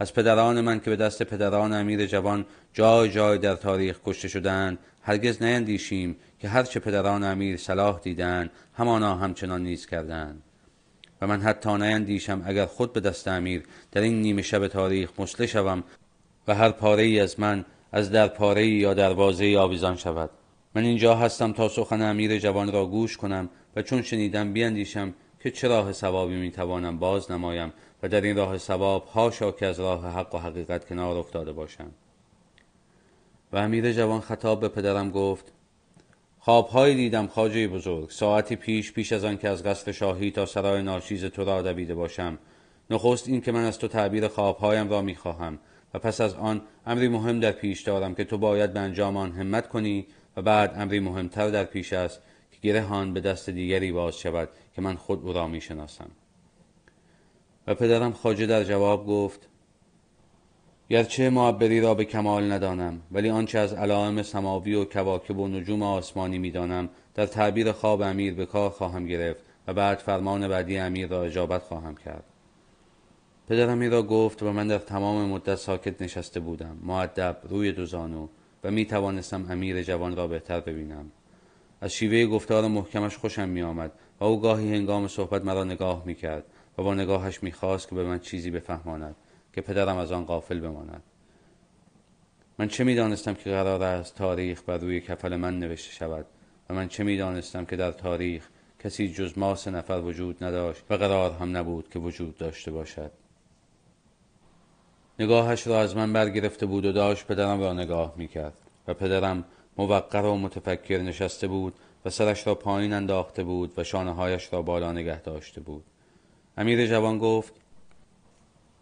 از پدران من که به دست پدران امیر جوان جای جای در تاریخ کشته شدند هرگز نیندیشیم که هرچه پدران امیر صلاح دیدند همانا همچنان نیز کردند. و من حتی نیندیشم اگر خود به دست امیر در این نیمه شب تاریخ مسله شوم و هر پاره ای از من از در پاره یا دروازه آویزان شود. من اینجا هستم تا سخن امیر جوان را گوش کنم و چون شنیدم بیندیشم که چه راه ثوابی می‌توانم باز نمایم و در این راه ثواب هاشا که از راه حق و حقیقت کنار افتاده باشم و امیر جوان خطاب به پدرم گفت خوابهایی دیدم خاجه بزرگ ساعتی پیش پیش از آن که از قصر شاهی تا سرای ناچیز تو را دویده باشم. نخست این که من از تو تعبیر خوابهایم را می‌خواهم و پس از آن امری مهم در پیش دارم که تو باید به انجام آن همت کنی و بعد امری مهمتر در پیش است که گرهان به دست دیگری باز شود که من خود او را می شناسم و پدرم خاجه در جواب گفت گرچه معبری را به کمال ندانم ولی آنچه از علائم سماوی و کواکب و نجوم آسمانی می‌دانم در تعبیر خواب امیر به کار خواهم گرفت و بعد فرمان بعدی امیر را اجابت خواهم کرد. پدرم این را گفت و من در تمام مدت ساکت نشسته بودم معدب روی دو زانو و می توانستم امیر جوان را بهتر ببینم. از شیوه گفتار محکمش خوشم می آمد و او گاهی هنگام صحبت مرا نگاه می کرد و با نگاهش می خواست که به من چیزی بفهماند که پدرم از آن غافل بماند. من چه می دانستم که قرار است تاریخ بر روی کفل من نوشته شود؟ و من چه می دانستم که در تاریخ کسی جز ما سه نفر وجود نداشت و قرار هم نبود که وجود داشته باشد؟ نگاهش را از من برگرفته بود و داشت پدرم را نگاه می کرد و پدرم موقر و متفکر نشسته بود و سرش را پایین انداخته بود و شانه هایش را بالا نگه داشته بود. امیر جوان گفت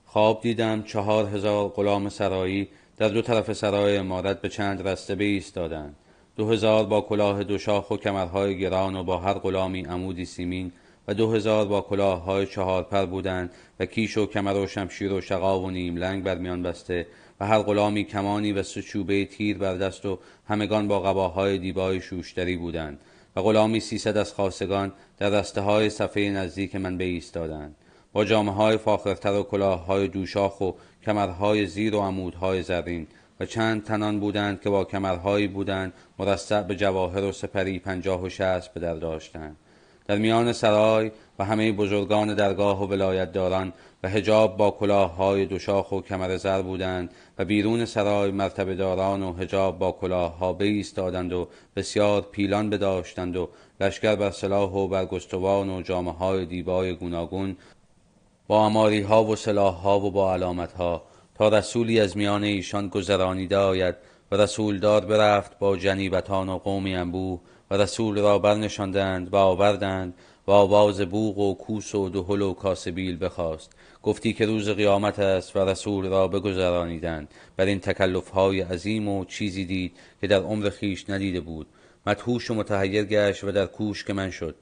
خواب دیدم چهار هزار غلام سرایی در دو طرف سرای امارت به چند رسته ایستادند دو هزار با کلاه دو شاخ و کمرهای گران و با هر غلامی عمودی سیمین و دو هزار با کلاه های چهار پر بودند و کیش و کمر و شمشیر و شقا و نیم لنگ بر میان بسته و هر غلامی کمانی و سچوبه تیر بر دست و همگان با قباهای دیبای شوشتری بودند. و غلامی سیصد از خاصگان در دسته های صفحه نزدیک من ایستادند با جامعه های فاخرتر و کلاه های دوشاخ و کمرهای زیر و عمودهای زرین و چند تنان بودند که با کمرهایی بودند مرصع به جواهر و سپری پنجاه و شست به در داشتند. در میان سرای و همه بزرگان درگاه و ولایت داران و هجاب با کلاه های دوشاخ و کمر زر بودند و بیرون سرای مرتبه داران و هجاب با کلاه ها ایستادند و بسیار پیلان بداشتند و لشکر بر سلاح و بر گستوان و جامعه های دیبای گوناگون با اماری ها و سلاح ها و با علامت ها تا رسولی از میان ایشان گذرانیده آید و رسولدار برفت با جنیبتان و قومی انبوه و رسول را برنشاندند و آوردند و آواز بوغ و کوس و دهل و کاسبیل بخواست. گفتی که روز قیامت است و رسول را بگذرانیدند. بر این تکلف های عظیم و چیزی دید که در عمر خیش ندیده بود. مدهوش و متحیر گشت و در کوش که من شد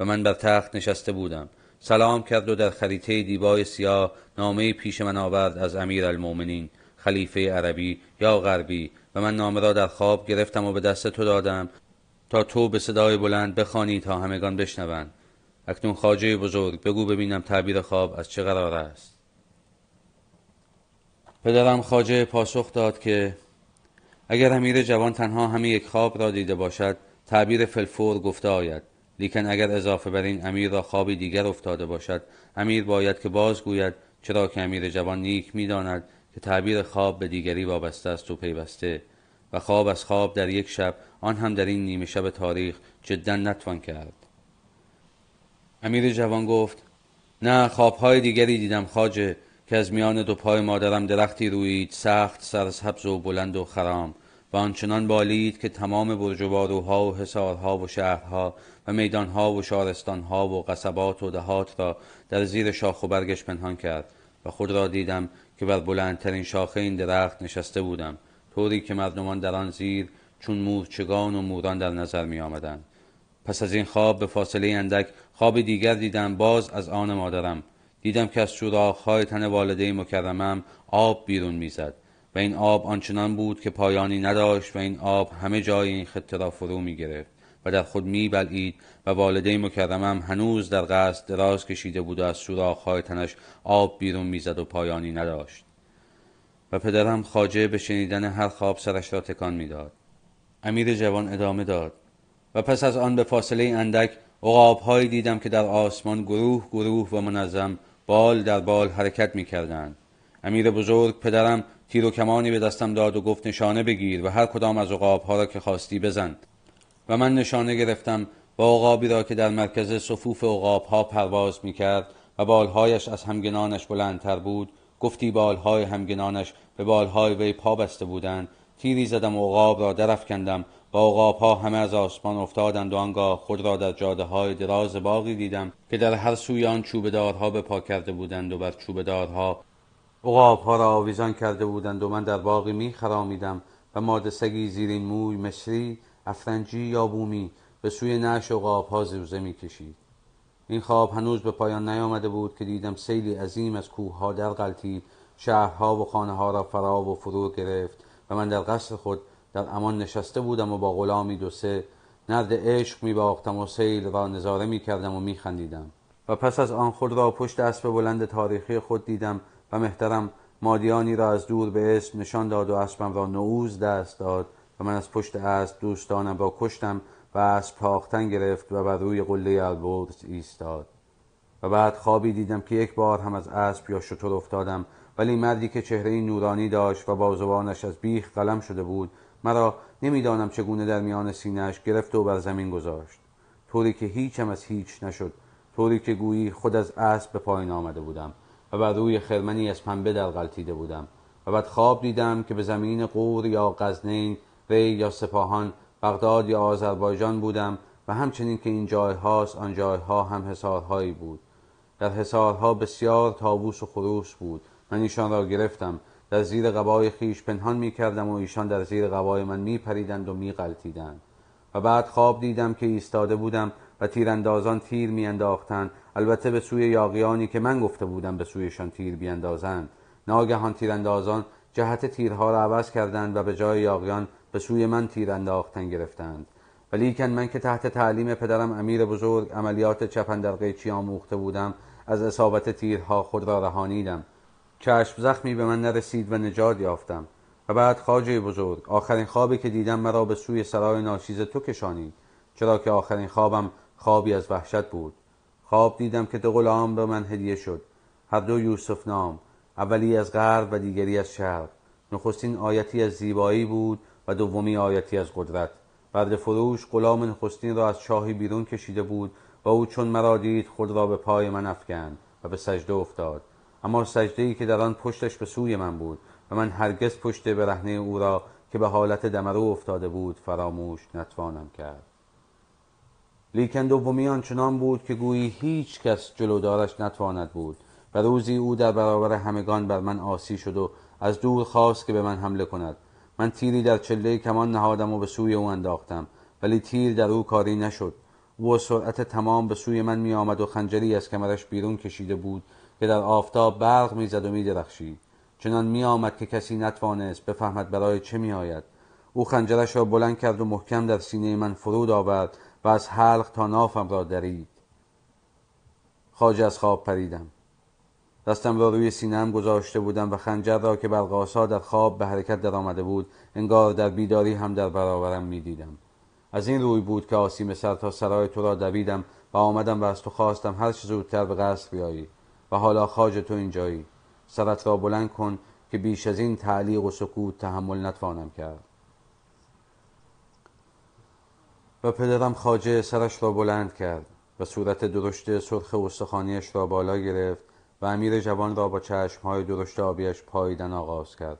و من بر تخت نشسته بودم. سلام کرد و در خریطه دیبای سیاه نامه پیش من آورد از امیر المومنین خلیفه عربی یا غربی و من نامه را در خواب گرفتم و به دست تو دادم تا تو به صدای بلند بخوانی تا همگان بشنوند. اکنون خاجه بزرگ بگو ببینم تعبیر خواب از چه قرار است. پدرم خاجه پاسخ داد که اگر امیر جوان تنها همه یک خواب را دیده باشد تعبیر فلفور گفته آید. لیکن اگر اضافه بر این امیر را خوابی دیگر افتاده باشد امیر باید که بازگوید چرا که امیر جوان نیک می‌داند که تعبیر خواب به دیگری وابسته است و پیوسته و خواب از خواب در یک شب آن هم در این نیمه شب تاریخ جدا نتوان کرد. امیر جوان گفت نه خوابهای دیگری دیدم خاجه که از میان دو پای مادرم درختی رویید سخت سرسبز و بلند و خرام و آنچنان بالید که تمام برج و باروها و حصارها و شهرها و میدانها و شارستانها و قصبات و دهات را در زیر شاخ و برگش پنهان کرد و خود را دیدم که بر بلندترین شاخه این درخت نشسته بودم طوری که مردمان در آن زیر چون مورچگان و موران در نظر می آمدن. پس از این خواب به فاصله اندک خواب دیگر دیدم باز از آن مادرم. دیدم که از سوراخ‌های تن والده مکرمم آب بیرون می‌زد. و این آب آنچنان بود که پایانی نداشت و این آب همه جای این خطه را فرو می گرفت و در خود می بلعید و والده مکرمم هنوز در قصد دراز کشیده بود و از سوراخ‌های تنش آب بیرون می‌زد و پایانی نداشت. و پدرم خاجه به شنیدن هر خواب سرش را تکان می‌داد. امیر جوان ادامه داد. و پس از آن به فاصله اندک عقابهایی دیدم که در آسمان گروه گروه و منظم بال در بال حرکت می کردند. امیر بزرگ پدرم تیر و کمانی به دستم داد و گفت نشانه بگیر و هر کدام از عقابها را که خواستی بزن و من نشانه گرفتم و عقابی را که در مرکز صفوف عقابها پرواز می کرد و بالهایش از همگنانش بلندتر بود گفتی بالهای همگنانش به بالهای وی پا بسته بودند تیری زدم و عقاب را درفکندم و عقابها همه از آسمان افتادند و آنگاه خود را در جاده های دراز باقی دیدم که در هر سوی آن چوبدارها به پا کرده بودند و بر چوبدارها عقابها را آویزان کرده بودند و من در باقی می خرامیدم و ماده سگی زیر موی مصری افرنجی یا بومی به سوی نعش و قابها زوزه می‌کشید این خواب هنوز به پایان نیامده بود که دیدم سیلی عظیم از کوهها در غلطید شهرها و خانه ها را فرا و فرو گرفت و من در قصر خود در امان نشسته بودم و با غلامی دو سه نرد عشق می باختم و سیل را نظاره می کردم و می خندیدم و پس از آن خود را پشت اسب بلند تاریخی خود دیدم و محترم مادیانی را از دور به اسم نشان داد و اسبم را نعوز دست داد و من از پشت اسب دوستانم را کشتم و اسب تاختن گرفت و بر روی قله البرز ایستاد. و بعد خوابی دیدم که یک بار هم از اسب یا شتر افتادم ولی مردی که چهره نورانی داشت و بازوانش از بیخ قلم شده بود مرا نمی‌دانم چگونه در میان سینهاش گرفت و بر زمین گذاشت. طوری که هیچم از هیچ نشد. طوری که گویی خود از اسب به پایین آمده بودم و بر روی خرمنی از پنبه در غلطیده بودم و بعد خواب دیدم که به زمین قور یا غزنین ری یا سپاهان بغداد یا آذربایجان بودم و همچنین که این جایهاست آن جایها هم حصارهایی بود. در حصارها بسیار تابوس و خروس بود. من ایشان را گرفتم. در زیر قبای خیش پنهان می کردم و ایشان در زیر قبای من می پریدند و می غلطیدند و بعد خواب دیدم که ایستاده بودم و تیراندازان تیر میانداختند. البته به سوی یاقیانی که من گفته بودم به سویشان تیر بیاندازند. ناگهان تیراندازان جهت تیرها را عوض کردند و به جای یاقیان به سوی من تیر انداختن گرفتند. ولیکن من که تحت تعلیم پدرم امیر بزرگ عملیات چپن در قیچی آموخته بودم از اصابت تیرها خود را رهانیدم. چشم زخمی به من نرسید و نجات یافتم. و بعد خاجه بزرگ آخرین خوابی که دیدم مرا به سوی سرای ناشیز تو کشانید چرا که آخرین خوابم خوابی از وحشت بود. خواب دیدم که دو غلام به من هدیه شد هر دو یوسف نام اولی از غرب و دیگری از شرق. نخستین آیتی از زیبایی بود و دومی آیتی از قدرت. برد فروش غلام نخستین را از شاهی بیرون کشیده بود و او چون مرا دید خود را به پای من افکند و به سجده افتاد. اما سجده ای که در آن پشتش به سوی من بود و من هرگز پشت برهنه او را که به حالت دمرو افتاده بود فراموش نتوانم کرد. لیکن دومی آنچنان بود که گویی هیچ کس جلودارش نتواند بود و روزی او در برابر همگان بر من آسی شد و از دور خواست که به من حمله کند. من تیری در چله کمان نهادم و به سوی او انداختم ولی تیر در او کاری نشد. او سرعت تمام به سوی من می آمد و خنجری از کمرش بیرون کشیده بود که در آفتاب برق می‌زد و میدرخشید. چنان می آمد که کسی نتوانست بفهمد برای چه می آید او خنجرش را بلند کرد و محکم در سینه من فرود آورد و از حلق تا نافم را درید. خاج از خواب پریدم. دستم را روی سینم گذاشته بودم و خنجر را که برقاسا در خواب به حرکت در آمده بود انگار در بیداری هم در برابرم می دیدم. از این روی بود که آسیم سر تا سرای تو را دویدم و آمدم و از تو خواستم هر چه زودتر به قصر بیایی. و حالا خاج تو اینجایی. سرت را بلند کن که بیش از این تعلیق و سکوت تحمل نتوانم کرد. و پدرم خاجه سرش را بلند کرد و صورت درشت سرخ استخانیش را بالا گرفت و امیر جوان را با چشمهای درشت آبیش پاییدن آغاز کرد.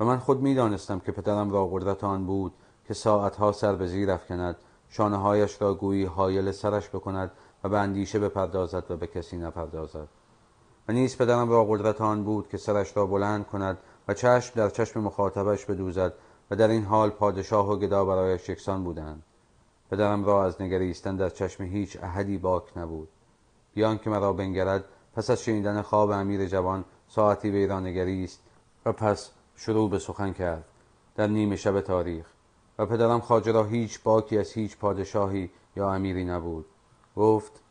و من خود می‌دانستم که پدرم را قدرت آن بود که ساعتها سر به زیر افکند شانههایش را گویی حایل سرش بکند و به اندیشه بپردازد و به کسی نپردازد. و نیز پدرم را قدرت آن بود که سرش را بلند کند و چشم در چشم مخاطبش بدوزد و در این حال پادشاه و گدا برایش یکسان بودند. پدرم را از نگریستن در چشم هیچ احدی باک نبود. بیان که مرا بنگرد پس از شنیدن خواب امیر جوان ساعتی به ایران نگریست و پس شروع به سخن کرد در نیمه شب تاریخ. و پدرم خاجه را هیچ باکی از هیچ پادشاهی یا امیری نبود. گفت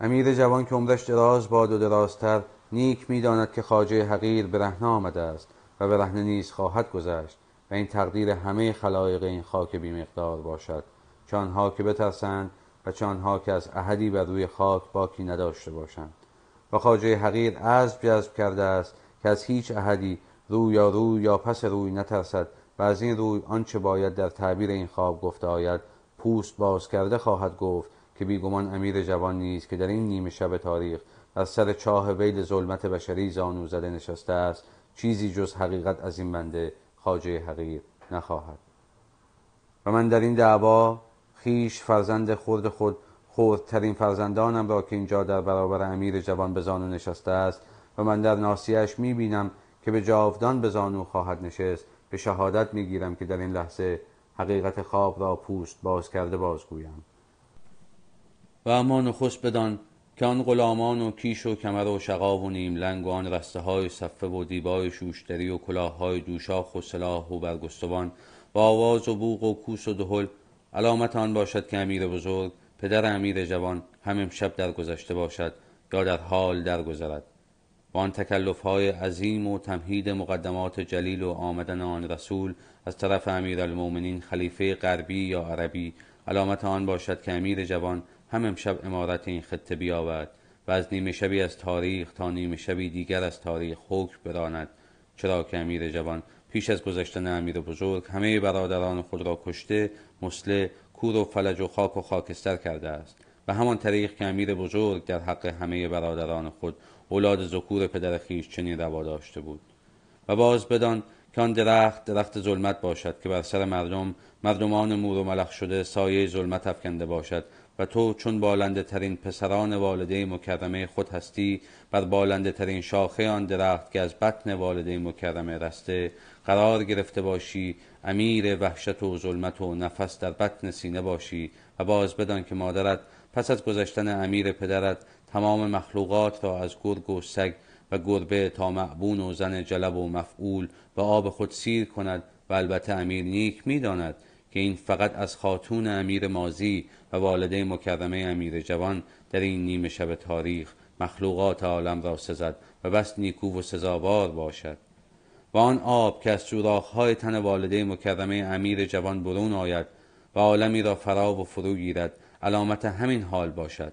امیر جوان که عمرش دراز باد و درازتر نیک می‌داند که خاجه حقیر برهنه آمده است و برهنه نیز خواهد گذشت و این تقدیر همه خلایق این خاک بیمقدار باشد. چانها که بترسند و چانها که از احدی بر روی خاک باکی نداشته باشند. و خاجه حقیر از جذب کرده است که از هیچ احدی روی یا روی یا پس روی نترسد و از این روی آنچه باید در تعبیر این خواب گفته آید پوست باز کرده خواهد گفت که بیگمان امیر جوان نیست که در این نیمه شب تاریخ از سر چاه ویل ظلمت بشری زانو زده نشسته است چیزی جز حقیقت از این بنده خاجه حقیر نخواهد. و من در این دعوا خیش فرزند خورد خود خردترین فرزندانم را که اینجا در برابر امیر جوان به زانو نشسته است و من در ناسیش می بینم که به جاودان به زانو خواهد نشست به شهادت می گیرم که در این لحظه حقیقت خواب را پوست باز کرده بازگویم. و اما نخست بدان که آن غلامان و کیش و کمر و شقا و نیم لنگ و آن رسته های صفه و دیبای شوشتری و کلاه های دوشاخ و سلاح و برگستوان و آواز و بوق و کوس و دهل علامت آن باشد که امیر بزرگ پدر امیر جوان هم امشب درگذشته باشد یا در حال درگذرد. و آن تکلف های عظیم و تمهید مقدمات جلیل و آمدن آن رسول از طرف امیر المومنین خلیفه غربی یا عربی علامت آن باشد که امیر جوان هم امشب امارت این خطه بیاورد و از نیمه شبی از تاریخ تا نیمه شبی دیگر از تاریخ حکم براند. چرا که امیر جوان پیش از گذشتن امیر بزرگ همه برادران خود را کشته مسله کور و فلج و خاک و خاکستر کرده است. و همان طریق که امیر بزرگ در حق همه برادران خود اولاد ذکور پدر خیش چنین روا داشته بود. و باز بدان که آن درخت درخت ظلمت باشد که بر سر مردم مردمان مور و ملخ شده سایه ظلمت افکنده باشد و تو چون بالنده ترین پسران والده مکرمه خود هستی بر بالنده ترین شاخه آن درخت که از بطن والده مکرمه رسته قرار گرفته باشی امیر وحشت و ظلمت و نفس در بطن سینه باشی و باز بدان که مادرت پس از گذشتن امیر پدرت تمام مخلوقات را از گرگ و سگ و گربه تا معبون و زن جلب و مفعول به آب خود سیر کند و البته امیر نیک می‌داند که این فقط از خاتون امیر مازی و والده مکرمه امیر جوان در این نیمه شب تاریخ مخلوقات عالم را سزد و بس نیکو و سزاوار باشد. و آن آب که از سوراخ‌های تن والده مکرمه امیر جوان برون آید و عالمی را فرا و فرو گیرد علامت همین حال باشد.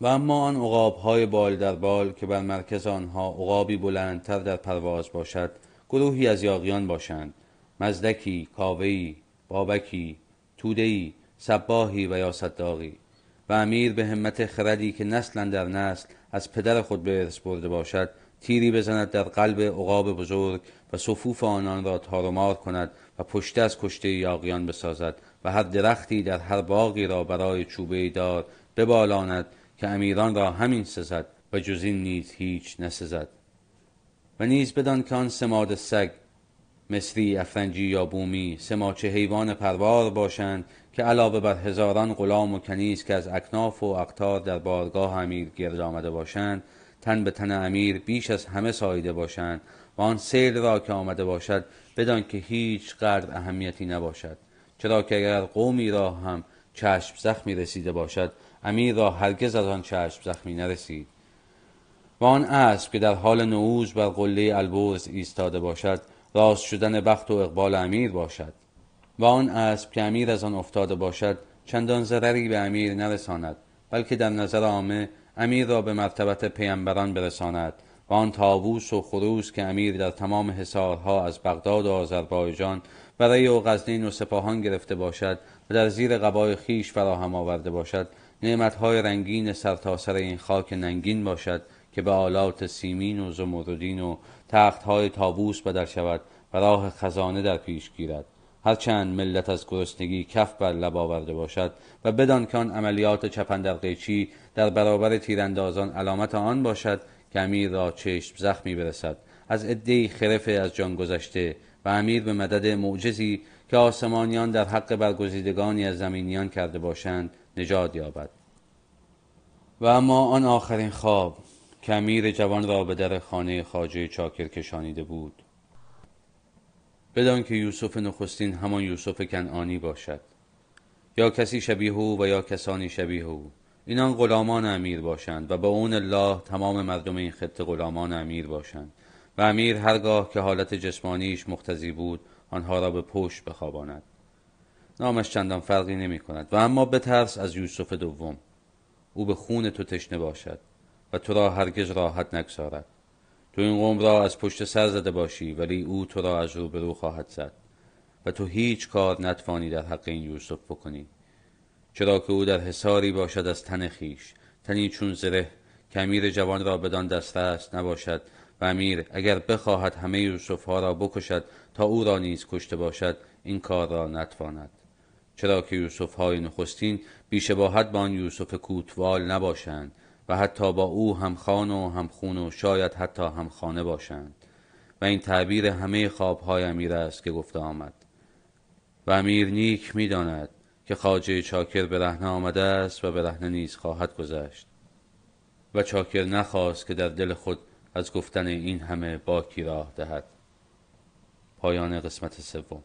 و اما آن عقاب‌های بال در بال که بر مرکز آنها عقابی بلندتر در پرواز باشد گروهی از یاغیان باشند. مزدکی کاوهی بابکی تودهی صباهی و یا صداقی. و امیر به همت خردی که نسلا در نسل از پدر خود به ارث برده باشد تیری بزند در قلب عقاب بزرگ و صفوف آنان را تارمار کند و پشته از کشته یاغیان بسازد و هر درختی در هر باغی را برای چوبه دار ببالاند که امیران را همین سزد و جز این نیز هیچ نسزد. و نیز بدان که آن سماد سگ مصری افرنجی یا بومی سماچه حیوان پروار باشند که علاوه بر هزاران غلام و کنیز که از اکناف و اقتار در بارگاه امیر گرد آمده باشند تن به تن امیر بیش از همه سایده باشند و آن سیل را که آمده باشد بدان که هیچ قدر اهمیتی نباشد. چرا که اگر قومی را هم چشم زخمی رسیده باشد امیر را هرگز از آن چشم زخمی نرسید. و آن اسب که در حال نعوز بر قله البرز ایستاده باشد راست شدن بخت و اقبال امیر باشد و آن اسب که امیر از آن افتاده باشد چندان ضرری به امیر نرساند بلکه در نظر عامه امیر را به مرتبت پیامبران برساند و آن تابوس و خروس که امیر در تمام حصارها از بغداد و آذربایجان برای و غزنین و سپاهان گرفته باشد و در زیر قبای خیش فراهم آورده باشد نعمتهای رنگین سرتاسر سر این خاک ننگین باشد که به آلات سیمین و زمردین و تختهای تابوس بدل شود و راه خزانه در پیش گیرد. هرچند ملت از گرسنگی کف بر لب آورده باشد و بدان که آن عملیات چپندر قیچی در برابر تیراندازان علامت آن باشد که امیر را چشم زخمی برسد. از عدهای خرف از جان گذشته و امیر به مدد معجزی که آسمانیان در حق برگزیدگانی از زمینیان کرده باشند نجات یابد. و اما آن آخرین خواب. که امیر جوان را به در خانه خواجه چاکر کشانیده بود. بدان که یوسف نخستین همان یوسف کنعانی باشد. یا کسی شبیه او و یا کسانی شبیه او. اینان غلامان امیر باشند و با اون الله تمام مردم این خطه غلامان امیر باشند. و امیر هرگاه که حالت جسمانیش مختزی بود آنها را به پشت بخواباند. نامش چندان فرقی نمی کند. و اما بترس از یوسف دوم. او به خون تو تشنه باشد. و تو را هرگز راحت نگذارد. تو این قوم را از پشت سر زده باشی ولی او تو را از روبرو خواهد زد. و تو هیچ کار نتوانی در حق این یوسف بکنی. چرا که او در حساری باشد از تن خیش. تنی چون زره که امیر جوان را بدان دسترس نباشد. و امیر اگر بخواهد همه یوسف ها را بکشد تا او را نیز کشته باشد این کار را نتواند. چرا که یوسف های نخستین بیشباهت با آن یوسف کوتوال نباشند. و حتی با او هم خان و هم خون و شاید حتی هم خانه باشند. و این تعبیر همه خوابهای امیر است که گفته آمد. و امیر نیک می‌داند که خواجه چاکر برهنه آمده است و برهنه نیز خواهد گذشت. و چاکر نخواست که در دل خود از گفتن این همه باکی راه دهد. پایان قسمت سوم.